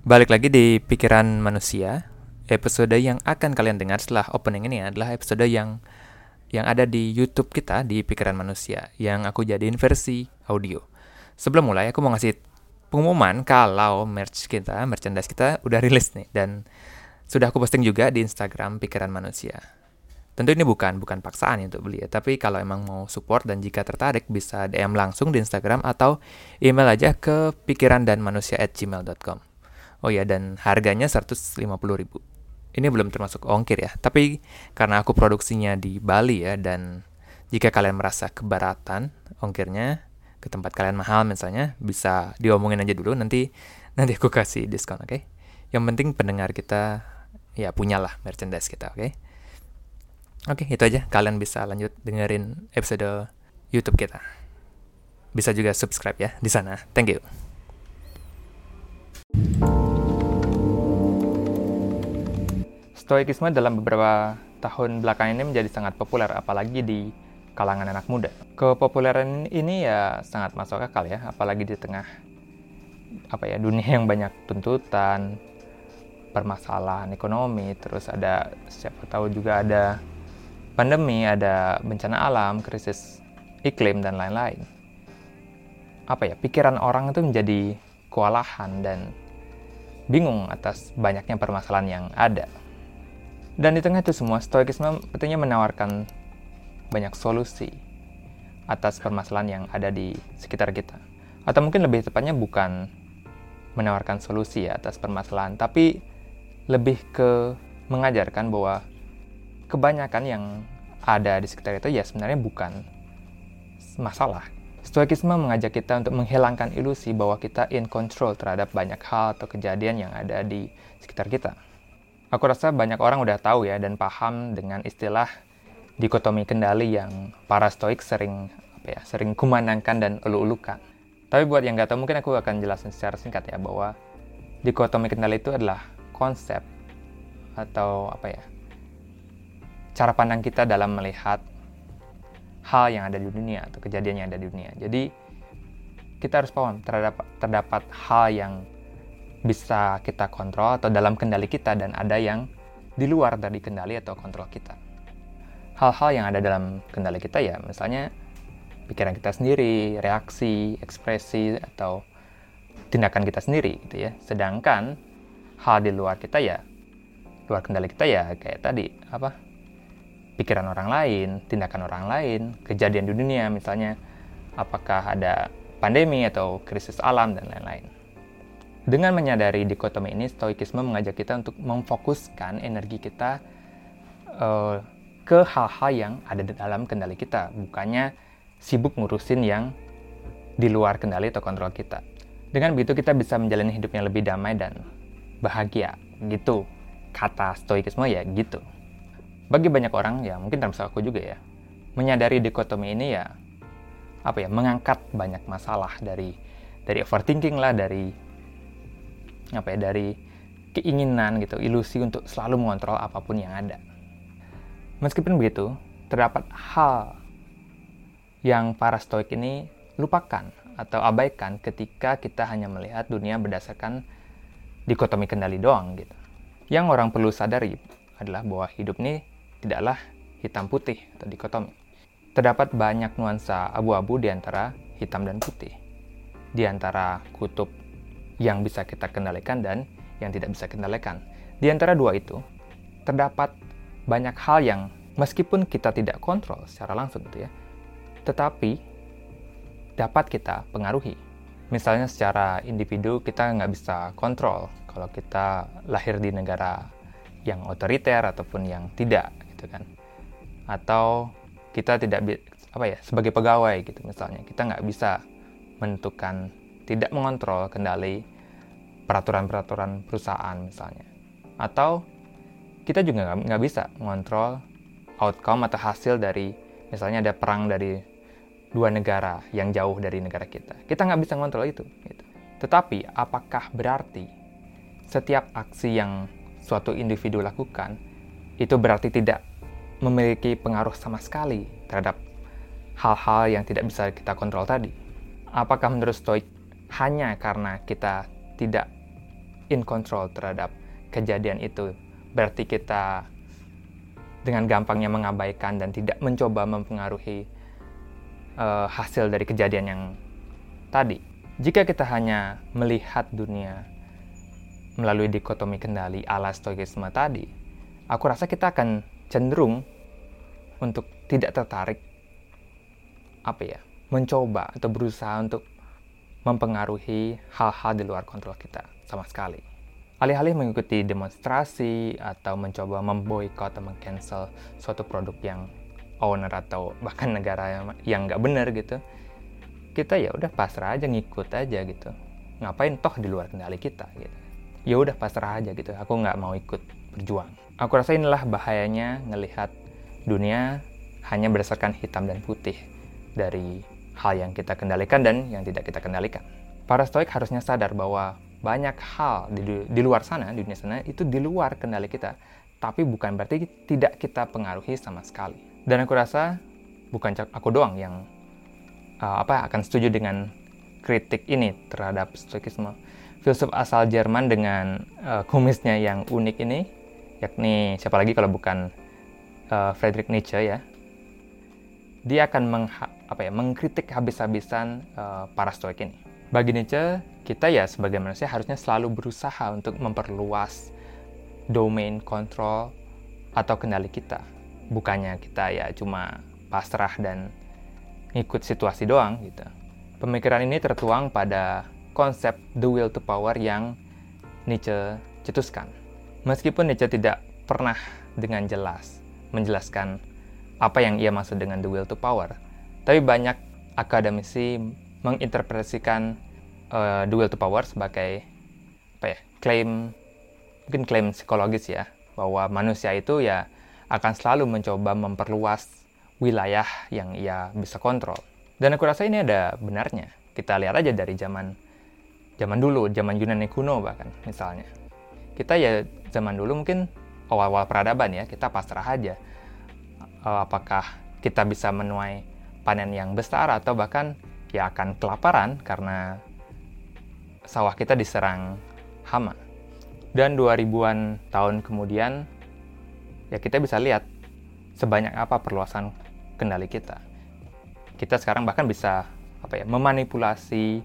Balik lagi di Pikiran Manusia. Episode yang akan kalian dengar setelah opening ini adalah episode yang yang ada di YouTube kita di Pikiran Manusia yang aku jadiin versi audio. Sebelum mulai aku mau ngasih pengumuman kalau merch kita, merchandise kita udah rilis nih dan sudah aku posting juga di Instagram Pikiran Manusia. Tentu ini bukan bukan paksaan untuk beli ya, tapi kalau emang mau support dan jika tertarik bisa DM langsung di Instagram atau email aja ke pikirandanmanusia@gmail.com. Oh ya dan harganya 150.000 ini belum termasuk ongkir ya. Tapi karena aku produksinya di Bali ya dan jika kalian merasa keberatan ongkirnya ke tempat kalian mahal misalnya bisa diomongin aja dulu nanti nanti aku kasih diskon oke. Okay? Yang penting pendengar kita ya punyalah merchandise kita oke. Okay? Oke, okay, itu aja. Kalian bisa lanjut dengerin episode YouTube kita. Bisa juga subscribe ya di sana. Thank you. Stoikisme dalam beberapa tahun belakangan ini menjadi sangat populer, apalagi di kalangan anak muda. Kepopuleran ini ya sangat masuk akal ya, apalagi di tengah apa ya dunia yang banyak tuntutan, permasalahan ekonomi, terus ada siapa tahu juga ada pandemi, ada bencana alam, krisis iklim dan lain-lain. Apa ya, pikiran orang itu menjadi kewalahan dan bingung atas banyaknya permasalahan yang ada. Dan di tengah itu semua, Stoikisme tentunya menawarkan banyak solusi atas permasalahan yang ada di sekitar kita. Atau mungkin lebih tepatnya bukan menawarkan solusi ya atas permasalahan, tapi lebih ke mengajarkan bahwa kebanyakan yang ada di sekitar itu ya sebenarnya bukan masalah. Stoikisme mengajak kita untuk menghilangkan ilusi bahwa kita in control terhadap banyak hal atau kejadian yang ada di sekitar kita. Aku rasa banyak orang udah tahu ya dan paham dengan istilah dikotomi kendali yang para stoik sering apa ya, sering kumandangkan dan ulu-ulukan. Tapi buat yang nggak tahu mungkin aku akan jelasin secara singkat ya bahwa dikotomi kendali itu adalah konsep atau apa ya cara pandang kita dalam melihat hal yang ada di dunia atau kejadian yang ada di dunia. Jadi kita harus paham terhadap terdapat hal yang bisa kita kontrol atau dalam kendali kita dan ada yang di luar dari kendali atau kontrol kita. Hal-hal yang ada dalam kendali kita ya misalnya pikiran kita sendiri, reaksi, ekspresi atau tindakan kita sendiri gitu ya. Sedangkan hal di luar kita ya luar kendali kita ya kayak tadi apa pikiran orang lain, tindakan orang lain, kejadian di dunia misalnya apakah ada pandemi atau krisis alam dan lain-lain. Dengan menyadari dikotomi ini, Stoikisme mengajak kita untuk memfokuskan energi kita uh, ke hal-hal yang ada di dalam kendali kita, bukannya sibuk ngurusin yang di luar kendali atau kontrol kita. Dengan begitu kita bisa menjalani hidup yang lebih damai dan bahagia, gitu. Kata Stoikisme ya gitu. Bagi banyak orang, ya mungkin termasuk aku juga ya, menyadari dikotomi ini ya, apa ya, mengangkat banyak masalah dari dari overthinking lah, dari apa ya dari keinginan gitu, ilusi untuk selalu mengontrol apa pun yang ada. Meskipun begitu, terdapat hal yang para stoik ini lupakan atau abaikan ketika kita hanya melihat dunia berdasarkan dikotomi kendali doang gitu. Yang orang perlu sadari adalah bahwa hidup ini tidaklah hitam putih atau dikotomi. Terdapat banyak nuansa abu-abu di antara hitam dan putih. Di antara kutub yang bisa kita kendalikan dan yang tidak bisa kendalikan. Di antara dua itu, terdapat banyak hal yang meskipun kita tidak kontrol secara langsung gitu ya, tetapi dapat kita pengaruhi. Misalnya secara individu kita nggak bisa kontrol kalau kita lahir di negara yang otoriter ataupun yang tidak gitu kan. Atau kita tidak apa ya sebagai pegawai gitu misalnya kita nggak bisa menentukan tidak mengontrol kendali peraturan-peraturan perusahaan misalnya. Atau kita juga nggak bisa mengontrol outcome atau hasil dari misalnya ada perang dari dua negara yang jauh dari negara kita. Kita nggak bisa mengontrol itu. Gitu. Tetapi apakah berarti setiap aksi yang suatu individu lakukan itu berarti tidak memiliki pengaruh sama sekali terhadap hal-hal yang tidak bisa kita kontrol tadi? Apakah menurut Stoik hanya karena kita tidak in control terhadap kejadian itu. Berarti kita dengan gampangnya mengabaikan dan tidak mencoba mempengaruhi uh, hasil dari kejadian yang tadi. Jika kita hanya melihat dunia melalui dikotomi kendali ala stoikisme tadi, aku rasa kita akan cenderung untuk tidak tertarik apa ya mencoba atau berusaha untuk mempengaruhi hal-hal di luar kontrol kita sama sekali. Alih-alih mengikuti demonstrasi atau mencoba memboikot atau mengcancel suatu produk yang owner atau bahkan negara yang nggak benar gitu, kita ya udah pasrah aja ngikut aja gitu. Ngapain toh di luar kendali kita gitu. Ya udah pasrah aja gitu. Aku nggak mau ikut berjuang. Aku rasa inilah bahayanya ngelihat dunia hanya berdasarkan hitam dan putih dari hal yang kita kendalikan dan yang tidak kita kendalikan. Para stoik harusnya sadar bahwa banyak hal di, di luar sana, di dunia sana, itu di luar kendali kita. Tapi bukan berarti tidak kita pengaruhi sama sekali. Dan aku rasa bukan aku doang yang uh, apa akan setuju dengan kritik ini terhadap stoikisme. Filsuf asal Jerman dengan uh, kumisnya yang unik ini, yakni siapa lagi kalau bukan uh, Friedrich Nietzsche ya, dia akan mengha, apa ya, mengkritik habis-habisan uh, para stoik ini. Bagi Nietzsche, kita ya sebagai manusia harusnya selalu berusaha untuk memperluas domain kontrol atau kendali kita. Bukannya kita ya cuma pasrah dan ngikut situasi doang gitu. Pemikiran ini tertuang pada konsep the will to power yang Nietzsche cetuskan. Meskipun Nietzsche tidak pernah dengan jelas menjelaskan apa yang ia maksud dengan the will to power. Tapi banyak akademisi menginterpretasikan uh, the will to power sebagai apa ya klaim mungkin klaim psikologis ya bahwa manusia itu ya akan selalu mencoba memperluas wilayah yang ia bisa kontrol. Dan aku rasa ini ada benarnya. Kita lihat aja dari zaman zaman dulu, zaman Yunani kuno bahkan misalnya. Kita ya zaman dulu mungkin awal-awal peradaban ya, kita pasrah aja uh, apakah kita bisa menuai panen yang besar atau bahkan ya akan kelaparan karena sawah kita diserang hama. Dan 2000-an tahun kemudian ya kita bisa lihat sebanyak apa perluasan kendali kita. Kita sekarang bahkan bisa apa ya memanipulasi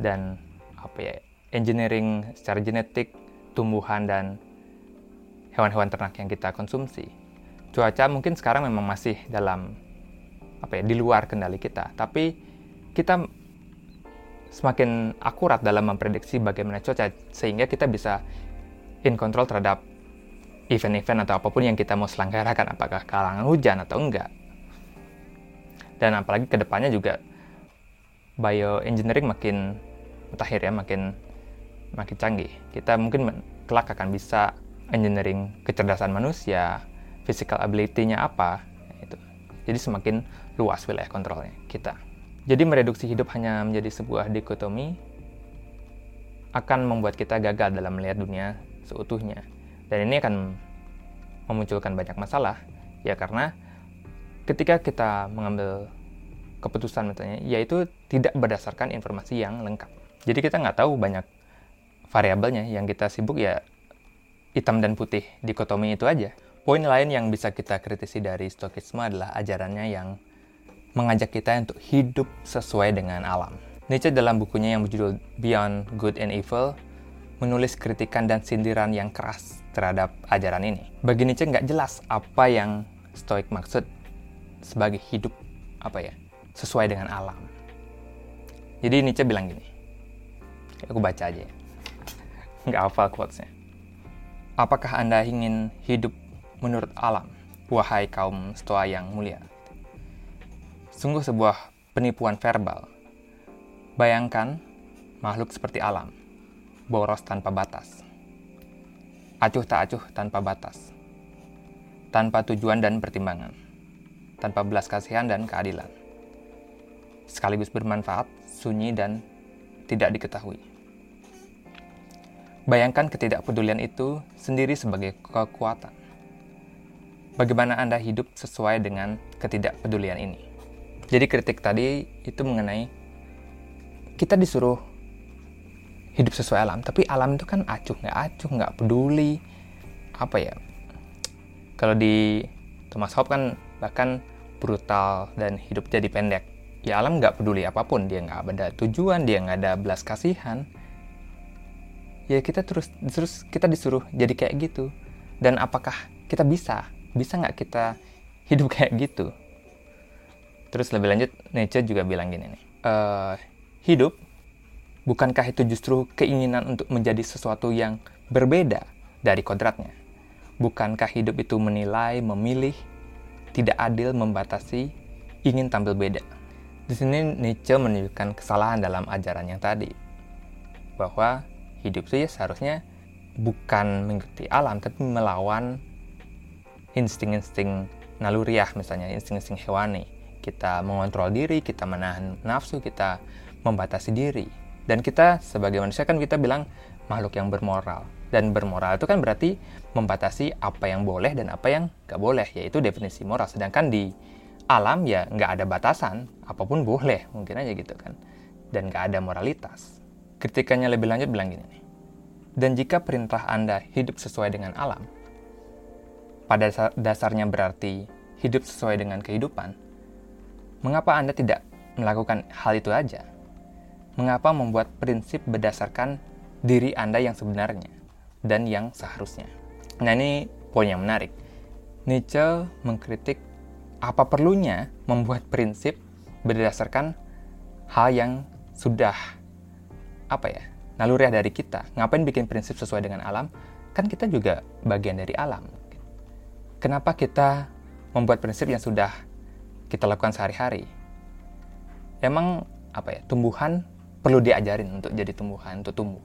dan apa ya engineering secara genetik tumbuhan dan hewan-hewan ternak yang kita konsumsi cuaca mungkin sekarang memang masih dalam apa ya di luar kendali kita. Tapi kita semakin akurat dalam memprediksi bagaimana cuaca sehingga kita bisa in control terhadap event-event atau apa pun yang kita mau selenggarakan. Apakah kalangan hujan atau enggak. Dan apalagi ke depannya juga bioengineering makin mutakhir ya makin makin canggih. Kita mungkin kelak akan bisa engineering kecerdasan manusia physical ability-nya apa itu. Jadi semakin luas wilayah kontrolnya kita. Jadi mereduksi hidup hanya menjadi sebuah dikotomi akan membuat kita gagal dalam melihat dunia seutuhnya. Dan ini akan memunculkan banyak masalah ya karena ketika kita mengambil keputusan misalnya yaitu tidak berdasarkan informasi yang lengkap. Jadi kita nggak tahu banyak variabelnya yang kita sibuk ya hitam dan putih dikotomi itu aja. Poin lain yang bisa kita kritisi dari Stokisme adalah ajarannya yang mengajak kita untuk hidup sesuai dengan alam. Nietzsche dalam bukunya yang berjudul Beyond Good and Evil menulis kritikan dan sindiran yang keras terhadap ajaran ini. Bagi Nietzsche nggak jelas apa yang Stoik maksud sebagai hidup apa ya sesuai dengan alam. Jadi Nietzsche bilang gini, aku baca aja ya, nggak hafal quotesnya. Apakah Anda ingin hidup menurut alam, wahai kaum stoa yang mulia. Sungguh sebuah penipuan verbal. Bayangkan makhluk seperti alam, boros tanpa batas. Acuh tak acuh tanpa batas. Tanpa tujuan dan pertimbangan. Tanpa belas kasihan dan keadilan. Sekaligus bermanfaat, sunyi dan tidak diketahui. Bayangkan ketidakpedulian itu sendiri sebagai kekuatan bagaimana Anda hidup sesuai dengan ketidakpedulian ini. Jadi kritik tadi itu mengenai kita disuruh hidup sesuai alam tapi alam itu kan acuh nggak acuh nggak peduli. Apa ya? Kalau di Thomas Hobbes kan bahkan brutal dan hidup jadi pendek. Ya alam nggak peduli apa pun dia nggak ada tujuan dia nggak ada belas kasihan. Ya kita terus terus kita disuruh jadi kayak gitu. Dan apakah kita bisa bisa nggak kita hidup kayak gitu terus lebih lanjut Nietzsche juga bilang gini nih uh, hidup Bukankah itu justru keinginan untuk menjadi sesuatu yang berbeda dari kodratnya? Bukankah hidup itu menilai, memilih, tidak adil, membatasi, ingin tampil beda? Di sini Nietzsche menunjukkan kesalahan dalam ajaran yang tadi, bahwa hidup itu ya seharusnya bukan mengikuti alam, tapi melawan insting-insting naluriah, misalnya insting-insting hewani. Kita mengontrol diri, kita menahan nafsu, kita membatasi diri dan kita sebagai manusia kan kita bilang makhluk yang bermoral. Dan bermoral itu kan berarti membatasi apa yang boleh dan apa yang nggak boleh, yaitu definisi moral. Sedangkan di alam ya nggak ada batasan, apa pun boleh, mungkin aja gitu kan. Dan nggak ada moralitas. Kritikannya lebih lanjut bilang gini nih. Dan jika perintah Anda hidup sesuai dengan alam, pada dasarnya berarti hidup sesuai dengan kehidupan, mengapa Anda tidak melakukan hal itu aja? mengapa membuat prinsip berdasarkan diri Anda yang sebenarnya dan yang seharusnya. Nah ini poin yang menarik. Nietzsche mengkritik apa perlunya membuat prinsip berdasarkan hal yang sudah apa ya naluriah dari kita. Ngapain bikin prinsip sesuai dengan alam? Kan kita juga bagian dari alam. Kenapa kita membuat prinsip yang sudah kita lakukan sehari-hari? Emang apa ya tumbuhan perlu diajarin untuk jadi tumbuhan untuk tumbuh?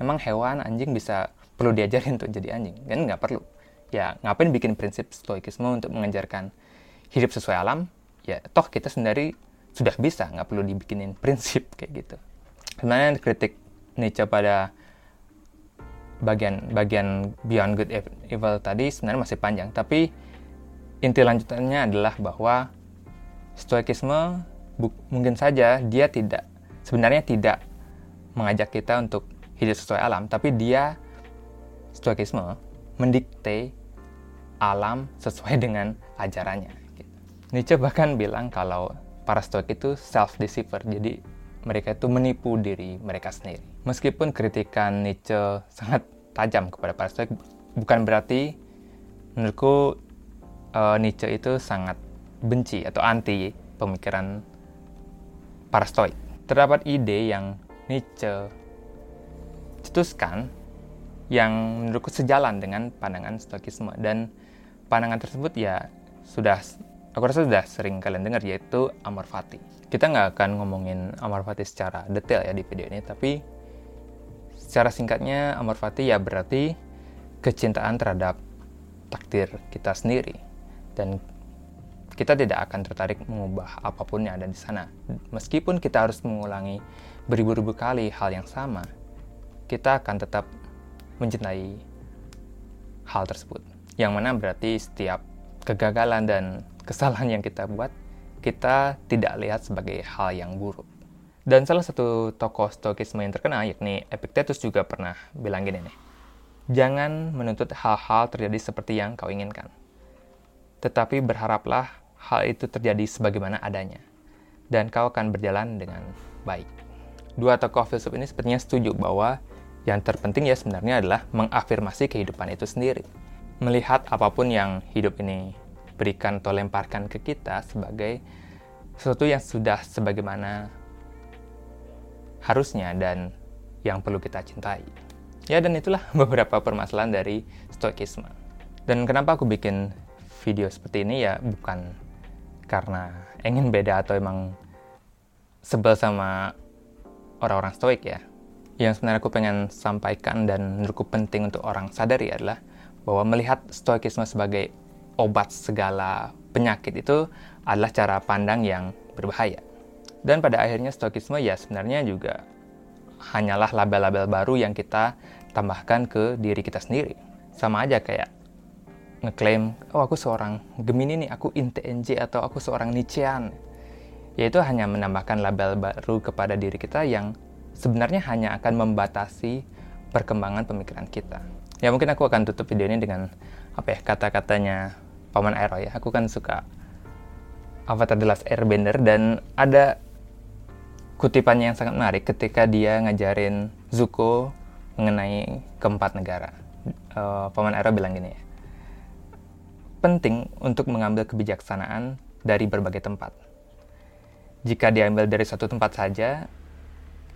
Emang hewan anjing bisa perlu diajarin untuk jadi anjing? Kan nggak perlu. Ya ngapain bikin prinsip stoikisme untuk mengajarkan hidup sesuai alam? Ya toh kita sendiri sudah bisa nggak perlu dibikinin prinsip kayak gitu. Sebenarnya kritik Nietzsche pada bagian bagian beyond good evil tadi sebenarnya masih panjang tapi inti lanjutannya adalah bahwa stoikisme mungkin saja dia tidak sebenarnya tidak mengajak kita untuk hidup sesuai alam, tapi dia stoikisme mendikte alam sesuai dengan ajarannya. Gitu. Nietzsche bahkan bilang kalau para stoik itu self-deceiver, jadi mereka itu menipu diri mereka sendiri. Meskipun kritikan Nietzsche sangat tajam kepada para stoik, bukan berarti menurutku uh, Nietzsche itu sangat benci atau anti pemikiran para stoik terdapat ide yang Nietzsche cetuskan yang menurutku sejalan dengan pandangan stoikisme dan pandangan tersebut ya sudah aku rasa sudah sering kalian dengar yaitu amor fati. Kita nggak akan ngomongin amor fati secara detail ya di video ini tapi secara singkatnya amor fati ya berarti kecintaan terhadap takdir kita sendiri dan kita tidak akan tertarik mengubah apa pun yang ada di sana. Meskipun kita harus mengulangi beribu-ribu kali hal yang sama, kita akan tetap mencintai hal tersebut. Yang mana berarti setiap kegagalan dan kesalahan yang kita buat, kita tidak lihat sebagai hal yang buruk. Dan salah satu tokoh stokisme yang terkenal, yakni Epictetus juga pernah bilang gini nih, Jangan menuntut hal-hal terjadi seperti yang kau inginkan. Tetapi berharaplah hal itu terjadi sebagaimana adanya, dan kau akan berjalan dengan baik. Dua tokoh filsuf ini sepertinya setuju bahwa yang terpenting ya sebenarnya adalah mengafirmasi kehidupan itu sendiri. Melihat apa pun yang hidup ini berikan atau lemparkan ke kita sebagai sesuatu yang sudah sebagaimana harusnya dan yang perlu kita cintai. Ya dan itulah beberapa permasalahan dari stoikisme. Dan kenapa aku bikin video seperti ini ya bukan karena ingin beda atau emang sebel sama orang-orang stoik ya. Yang sebenarnya aku pengen sampaikan dan menurutku penting untuk orang sadari adalah bahwa melihat stoikisme sebagai obat segala penyakit itu adalah cara pandang yang berbahaya. Dan pada akhirnya stoikisme ya sebenarnya juga hanyalah label-label baru yang kita tambahkan ke diri kita sendiri. Sama aja kayak ngeklaim, oh aku seorang Gemini nih, aku INTNJ atau aku seorang Nietzschean. Yaitu hanya menambahkan label baru kepada diri kita yang sebenarnya hanya akan membatasi perkembangan pemikiran kita. Ya mungkin aku akan tutup video ini dengan apa ya kata-katanya Paman Aero ya. Aku kan suka Avatar The Last Airbender dan ada kutipannya yang sangat menarik ketika dia ngajarin Zuko mengenai keempat negara. Uh, Paman Aero bilang gini ya. Penting untuk mengambil kebijaksanaan dari berbagai tempat. Jika diambil dari satu tempat saja,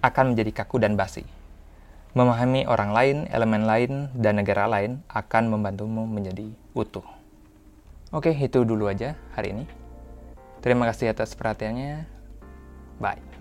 akan menjadi kaku dan basi. Memahami orang lain, elemen lain, dan negara lain akan membantumu menjadi utuh. Oke, itu dulu aja hari ini. Terima kasih atas perhatiannya. Bye.